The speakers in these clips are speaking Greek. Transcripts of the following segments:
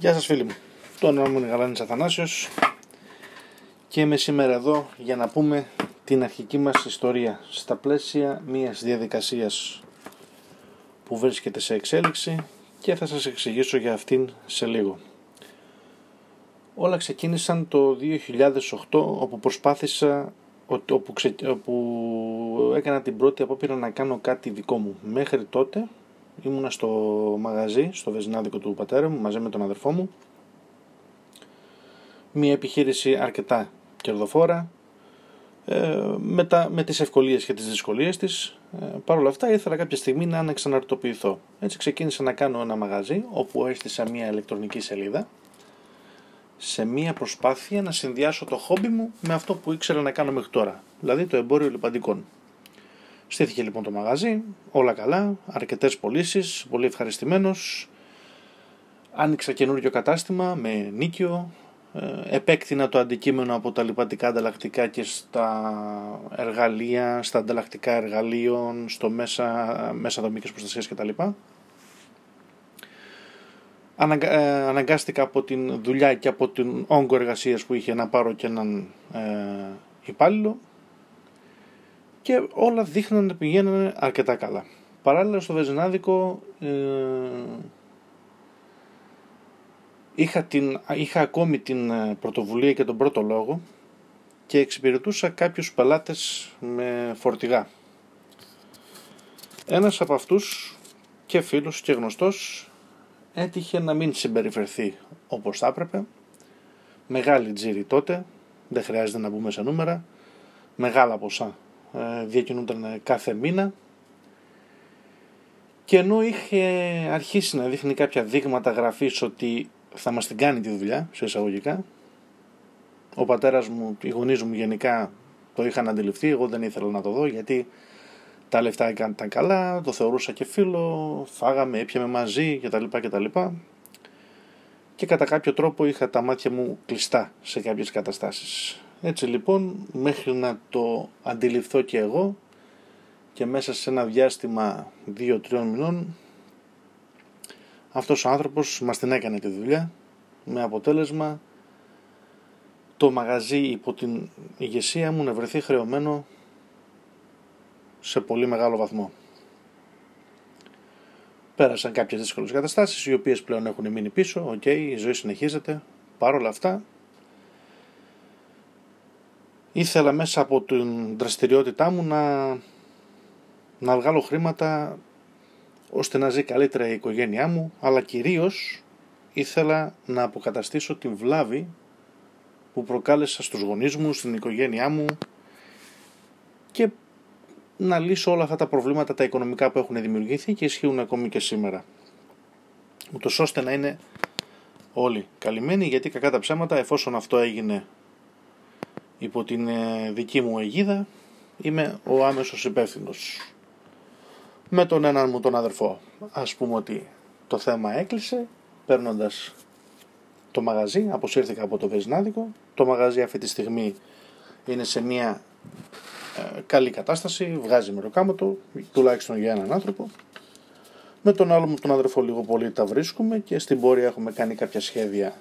Γεια σας φίλοι μου. Το όνομα μου είναι Γαλάνης Αθανάσιος και είμαι σήμερα εδώ για να πούμε την αρχική μας ιστορία στα πλαίσια μιας διαδικασίας που βρίσκεται σε εξέλιξη και θα σας εξηγήσω για αυτήν σε λίγο. Όλα ξεκίνησαν το 2008 όπου προσπάθησα όπου, ξε, όπου έκανα την πρώτη απόπειρα να κάνω κάτι δικό μου. Μέχρι τότε ήμουνα στο μαγαζί, στο βεζινάδικο του πατέρα μου, μαζί με τον αδερφό μου. Μια επιχείρηση αρκετά κερδοφόρα, ε, με, τα, με τις ευκολίες και τις δυσκολίες της. Ε, Παρ' όλα αυτά ήθελα κάποια στιγμή να ανεξαναρτοποιηθώ. Έτσι ξεκίνησα να κάνω ένα μαγαζί όπου έστησα μια ηλεκτρονική σελίδα σε μια προσπάθεια να συνδυάσω το χόμπι μου με αυτό που ήξερα να κάνω μέχρι τώρα, δηλαδή το εμπόριο λιπαντικών. Στήθηκε λοιπόν το μαγαζί, όλα καλά, αρκετές πωλήσεις, πολύ ευχαριστημένος. Άνοιξα καινούργιο κατάστημα με νίκιο, ε, επέκτηνα το αντικείμενο από τα λιπαντικά ανταλλακτικά και στα εργαλεία, στα ανταλλακτικά εργαλείων, στο μέσα, μέσα δομικές προστασίες κτλ. Αναγκα, ε, αναγκάστηκα από την δουλειά και από την όγκο εργασίας που είχε να πάρω και έναν ε, υπάλληλο και όλα δείχναν να πηγαίνουν αρκετά καλά. Παράλληλα στο Βεζινάδικο ε, είχα, την, είχα ακόμη την ε, πρωτοβουλία και τον πρώτο λόγο και εξυπηρετούσα κάποιους πελάτες με φορτηγά. Ένας από αυτούς και φίλος και γνωστός έτυχε να μην συμπεριφερθεί όπως θα έπρεπε. Μεγάλη τζίρι τότε, δεν χρειάζεται να μπούμε σε νούμερα, μεγάλα ποσά ε, διακινούνταν κάθε μήνα και ενώ είχε αρχίσει να δείχνει κάποια δείγματα γραφής ότι θα μας την κάνει τη δουλειά, σε εισαγωγικά, ο πατέρας μου, οι γονείς μου γενικά το είχαν αντιληφθεί, εγώ δεν ήθελα να το δω γιατί τα λεφτά ήταν καλά, το θεωρούσα και φίλο, φάγαμε, έπιαμε μαζί κτλ. κτλ. Και κατά κάποιο τρόπο είχα τα μάτια μου κλειστά σε κάποιες καταστάσεις. Έτσι λοιπόν μέχρι να το αντιληφθώ και εγώ και μέσα σε ένα διάστημα 2-3 μηνών αυτός ο άνθρωπος μας την έκανε τη δουλειά με αποτέλεσμα το μαγαζί υπό την ηγεσία μου να βρεθεί χρεωμένο σε πολύ μεγάλο βαθμό. Πέρασαν κάποιες δύσκολες καταστάσεις οι οποίες πλέον έχουν μείνει πίσω, οκ, η ζωή συνεχίζεται, παρόλα αυτά ήθελα μέσα από την δραστηριότητά μου να, να βγάλω χρήματα ώστε να ζει καλύτερα η οικογένειά μου, αλλά κυρίως ήθελα να αποκαταστήσω την βλάβη που προκάλεσα στους γονείς μου, στην οικογένειά μου και να λύσω όλα αυτά τα προβλήματα τα οικονομικά που έχουν δημιουργηθεί και ισχύουν ακόμη και σήμερα. Ούτως ώστε να είναι όλοι καλυμμένοι γιατί κακά τα ψέματα εφόσον αυτό έγινε υπό την ε, δική μου αιγίδα είμαι ο άμεσος υπεύθυνος. Με τον έναν μου τον αδερφό. Ας πούμε ότι το θέμα έκλεισε παίρνοντας το μαγαζί, αποσύρθηκα από το Βεζινάδικο. Το μαγαζί αυτή τη στιγμή είναι σε μια ε, καλή κατάσταση, βγάζει μεροκάματο, τουλάχιστον για έναν άνθρωπο. Με τον άλλο μου τον αδερφό λίγο πολύ τα βρίσκουμε και στην πορεία έχουμε κάνει κάποια σχέδια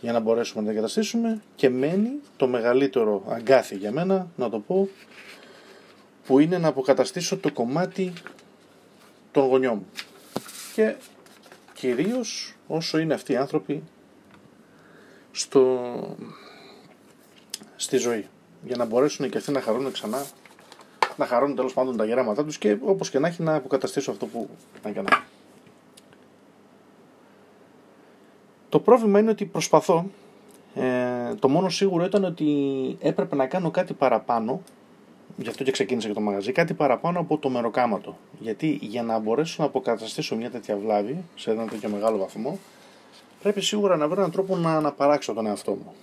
για να μπορέσουμε να τα εγκαταστήσουμε και μένει το μεγαλύτερο αγκάθι για μένα, να το πω, που είναι να αποκαταστήσω το κομμάτι των γονιών μου. Και κυρίως όσο είναι αυτοί οι άνθρωποι στο... στη ζωή. Για να μπορέσουν και αυτοί να χαρούν ξανά, να χαρούν τέλος πάντων τα γεράματά τους και όπως και να έχει να αποκαταστήσω αυτό που έκανα. Το πρόβλημα είναι ότι προσπαθώ. Ε, το μόνο σίγουρο ήταν ότι έπρεπε να κάνω κάτι παραπάνω. Γι' αυτό και ξεκίνησα και το μαγαζί. Κάτι παραπάνω από το μεροκάματο. Γιατί για να μπορέσω να αποκαταστήσω μια τέτοια βλάβη σε ένα τέτοιο μεγάλο βαθμό, πρέπει σίγουρα να βρω έναν τρόπο να αναπαράξω τον εαυτό μου.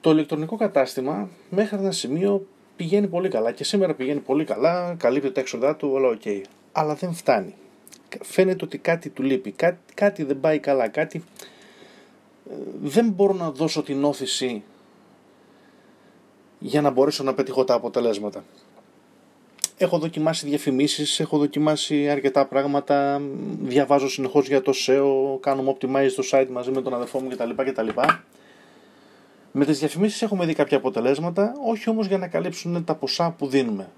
Το ηλεκτρονικό κατάστημα μέχρι ένα σημείο πηγαίνει πολύ καλά και σήμερα πηγαίνει πολύ καλά, καλύπτει τα έξοδά του, όλα οκ. Αλλά δεν φτάνει φαίνεται ότι κάτι του λείπει, κάτι, κάτι δεν πάει καλά, κάτι ε, δεν μπορώ να δώσω την ώθηση για να μπορέσω να πετύχω τα αποτελέσματα. έχω δοκιμάσει διαφημίσεις, έχω δοκιμάσει αρκετά πράγματα, διαβάζω συνεχώς για το SEO, κάνουμε optimize το site μαζί με τον αδερφό μου κτλ. κτλ. Με τις διαφημίσεις έχουμε δει κάποια αποτελέσματα, όχι όμως για να καλύψουν τα ποσά που δίνουμε.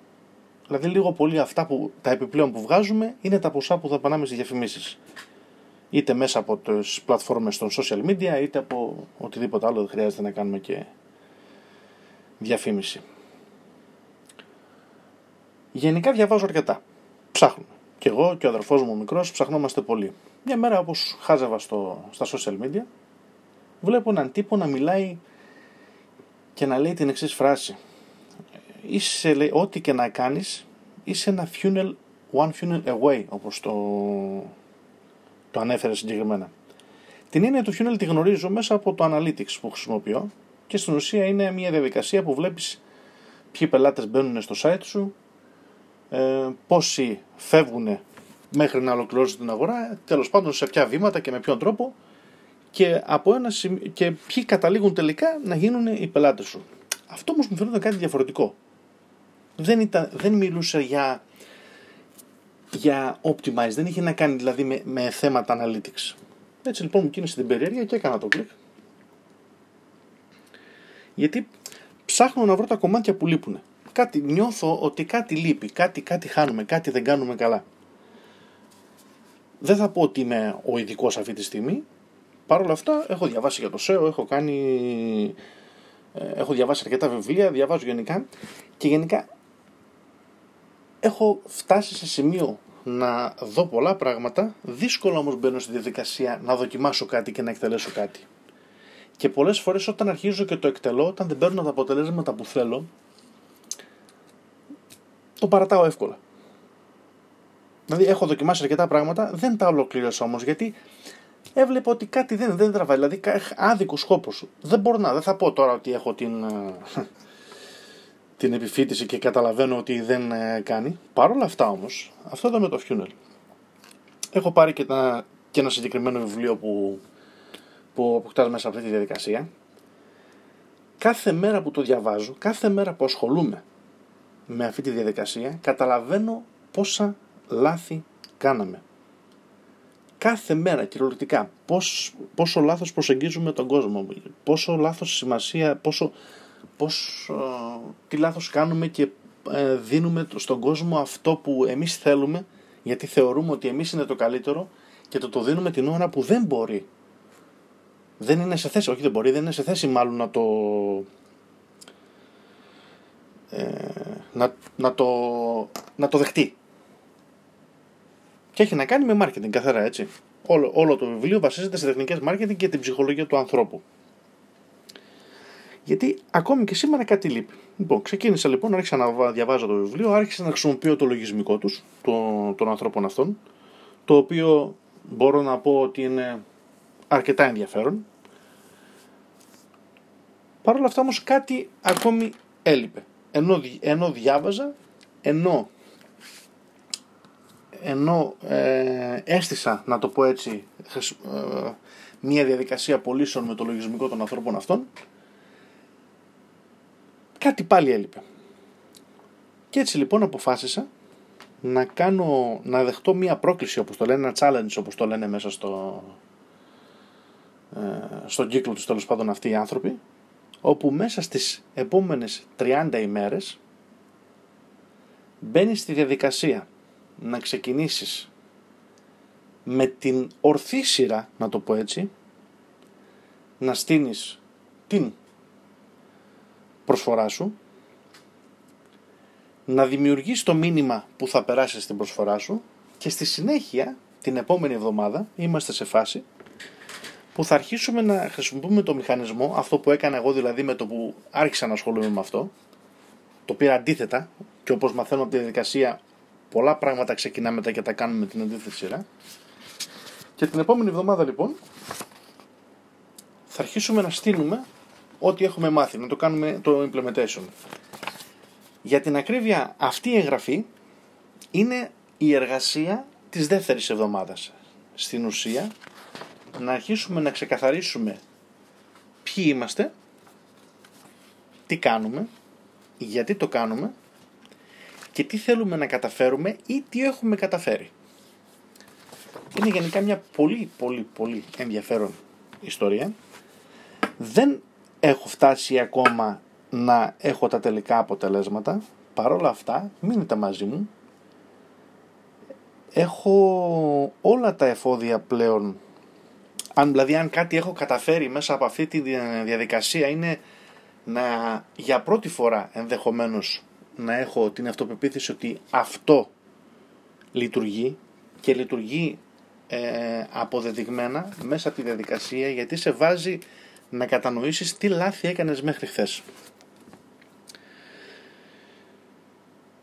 Δηλαδή λίγο πολύ αυτά που, τα επιπλέον που βγάζουμε είναι τα ποσά που θα πανάμε στις διαφημίσεις. Είτε μέσα από τις πλατφόρμες των social media, είτε από οτιδήποτε άλλο δεν χρειάζεται να κάνουμε και διαφήμιση. Γενικά διαβάζω αρκετά. Ψάχνω. Και εγώ και ο αδερφός μου ο μικρός ψαχνόμαστε πολύ. Μια μέρα όπως χάζευα στο, στα social media, βλέπω έναν τύπο να μιλάει και να λέει την εξής φράση. Είσαι, λέει, ό,τι και να κάνεις, είσαι ένα funnel, one funnel away, όπως το, το ανέφερε συγκεκριμένα. Την έννοια του funnel τη γνωρίζω μέσα από το analytics που χρησιμοποιώ και στην ουσία είναι μια διαδικασία που βλέπεις ποιοι πελάτες μπαίνουν στο site σου, ε, πόσοι φεύγουν μέχρι να ολοκληρώσουν την αγορά, τέλος πάντων σε ποια βήματα και με ποιον τρόπο και, από ένα, και ποιοι καταλήγουν τελικά να γίνουν οι πελάτες σου. Αυτό όμως μου φαίνεται κάτι διαφορετικό. Δεν, ήταν, δεν μιλούσε για, για optimize, δεν είχε να κάνει δηλαδή με, με θέματα analytics. Έτσι λοιπόν μου κίνησε την περιέργεια και έκανα το κλικ. Γιατί ψάχνω να βρω τα κομμάτια που λείπουν. Κάτι, νιώθω ότι κάτι λείπει, κάτι, κάτι χάνουμε, κάτι δεν κάνουμε καλά. Δεν θα πω ότι είμαι ο ειδικός αυτή τη στιγμή. Παρ' όλα αυτά έχω διαβάσει για το SEO, έχω κάνει... Ε, έχω διαβάσει αρκετά βιβλία, διαβάζω γενικά και γενικά έχω φτάσει σε σημείο να δω πολλά πράγματα, δύσκολα όμως μπαίνω στη διαδικασία να δοκιμάσω κάτι και να εκτελέσω κάτι. Και πολλές φορές όταν αρχίζω και το εκτελώ, όταν δεν παίρνω τα αποτελέσματα που θέλω, το παρατάω εύκολα. Δηλαδή έχω δοκιμάσει αρκετά πράγματα, δεν τα ολοκλήρωσα όμως γιατί έβλεπα ότι κάτι δεν, δεν τραβάει. Δηλαδή άδικος σκόπος. Δεν μπορώ να, δεν θα πω τώρα ότι έχω την, ε, την επιφύτηση και καταλαβαίνω ότι δεν ε, κάνει. Παρ' όλα αυτά όμως, αυτό εδώ με το funnel. Έχω πάρει και, τα, και ένα συγκεκριμένο βιβλίο που, που αποκτάς μέσα από αυτή τη διαδικασία. Κάθε μέρα που το διαβάζω, κάθε μέρα που ασχολούμαι με αυτή τη διαδικασία καταλαβαίνω πόσα λάθη κάναμε. Κάθε μέρα κυριολεκτικά πώς, πόσο λάθος προσεγγίζουμε τον κόσμο, πόσο λάθος σημασία, πόσο, πόσο τι λάθος κάνουμε και ε, δίνουμε στον κόσμο αυτό που εμείς θέλουμε γιατί θεωρούμε ότι εμείς είναι το καλύτερο και το το δίνουμε την ώρα που δεν μπορεί. Δεν είναι σε θέση, όχι δεν μπορεί, δεν είναι σε θέση μάλλον να το ε, να, να, το, να το δεχτεί. Και έχει να κάνει με marketing καθαρά έτσι. Όλο, όλο το βιβλίο βασίζεται σε τεχνικές marketing και την ψυχολογία του ανθρώπου. Γιατί ακόμη και σήμερα κάτι λείπει. Λοιπόν, ξεκίνησα λοιπόν, άρχισα να διαβάζω το βιβλίο, άρχισα να χρησιμοποιώ το λογισμικό τους, το, των ανθρώπων αυτών, το οποίο μπορώ να πω ότι είναι αρκετά ενδιαφέρον. Παρ' όλα αυτά όμως κάτι ακόμη έλειπε ενώ, ενώ διάβαζα, ενώ, ενώ ε, έστησα, να το πω έτσι, ε, μια διαδικασία πωλήσεων με το λογισμικό των ανθρώπων αυτών, κάτι πάλι έλειπε. Και έτσι λοιπόν αποφάσισα να κάνω, να δεχτώ μια πρόκληση όπως το λένε, ένα challenge όπως το λένε μέσα στο, ε, στον κύκλο τους τέλος πάντων αυτοί οι άνθρωποι, όπου μέσα στις επόμενες 30 ημέρες μπαίνει στη διαδικασία να ξεκινήσεις με την ορθή σειρά, να το πω έτσι, να στείνεις την προσφορά σου, να δημιουργείς το μήνυμα που θα περάσεις στην προσφορά σου και στη συνέχεια, την επόμενη εβδομάδα, είμαστε σε φάση που θα αρχίσουμε να χρησιμοποιούμε το μηχανισμό, αυτό που έκανα εγώ δηλαδή με το που άρχισα να ασχολούμαι με αυτό, το πήρα αντίθετα και όπως μαθαίνω από τη διαδικασία πολλά πράγματα ξεκινάμε και τα κάνουμε με την αντίθετη σειρά. Και την επόμενη εβδομάδα λοιπόν θα αρχίσουμε να στείλουμε ό,τι έχουμε μάθει, να το κάνουμε το implementation. Για την ακρίβεια αυτή η εγγραφή είναι η εργασία της δεύτερης εβδομάδας. Στην ουσία να αρχίσουμε να ξεκαθαρίσουμε ποιοι είμαστε, τι κάνουμε, γιατί το κάνουμε και τι θέλουμε να καταφέρουμε ή τι έχουμε καταφέρει. Είναι γενικά μια πολύ πολύ πολύ ενδιαφέρον ιστορία. Δεν έχω φτάσει ακόμα να έχω τα τελικά αποτελέσματα. Παρόλα αυτά, μείνετε μαζί μου. Έχω όλα τα εφόδια πλέον. Αν, δηλαδή αν κάτι έχω καταφέρει μέσα από αυτή τη διαδικασία είναι να για πρώτη φορά ενδεχομένως να έχω την αυτοπεποίθηση ότι αυτό λειτουργεί και λειτουργεί ε, αποδεδειγμένα μέσα από τη διαδικασία γιατί σε βάζει να κατανοήσεις τι λάθη έκανες μέχρι χθες.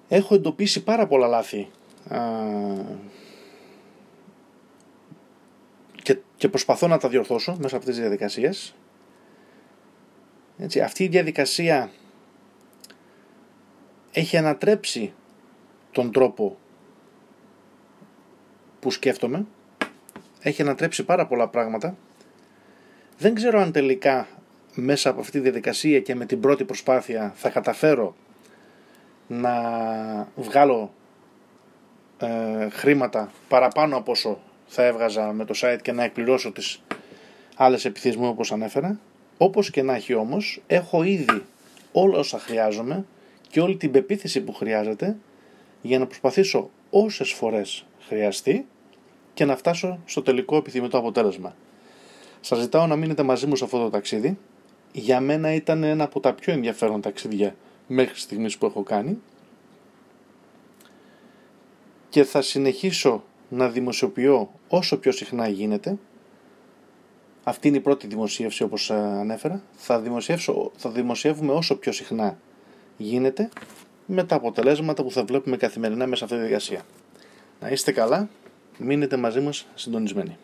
Έχω εντοπίσει πάρα πολλά λάθη και, και προσπαθώ να τα διορθώσω μέσα από αυτές τις διαδικασίες. Έτσι, αυτή η διαδικασία έχει ανατρέψει τον τρόπο που σκέφτομαι έχει ανατρέψει πάρα πολλά πράγματα. Δεν ξέρω αν τελικά μέσα από αυτή τη διαδικασία και με την πρώτη προσπάθεια θα καταφέρω να βγάλω ε, χρήματα παραπάνω από όσο θα έβγαζα με το site και να εκπληρώσω τις άλλες επιθυμίες μου όπως ανέφερα. Όπως και να έχει όμως, έχω ήδη όλα όσα χρειάζομαι και όλη την πεποίθηση που χρειάζεται για να προσπαθήσω όσες φορές χρειαστεί και να φτάσω στο τελικό επιθυμητό αποτέλεσμα. Σας ζητάω να μείνετε μαζί μου σε αυτό το ταξίδι. Για μένα ήταν ένα από τα πιο ενδιαφέρον ταξίδια μέχρι στιγμής που έχω κάνει και θα συνεχίσω να δημοσιοποιώ όσο πιο συχνά γίνεται. Αυτή είναι η πρώτη δημοσίευση όπως ανέφερα. Θα, δημοσιεύσω, θα δημοσιεύουμε όσο πιο συχνά γίνεται με τα αποτελέσματα που θα βλέπουμε καθημερινά μέσα σε αυτή τη διαδικασία. Να είστε καλά Μείνετε μαζί μας συντονισμένοι.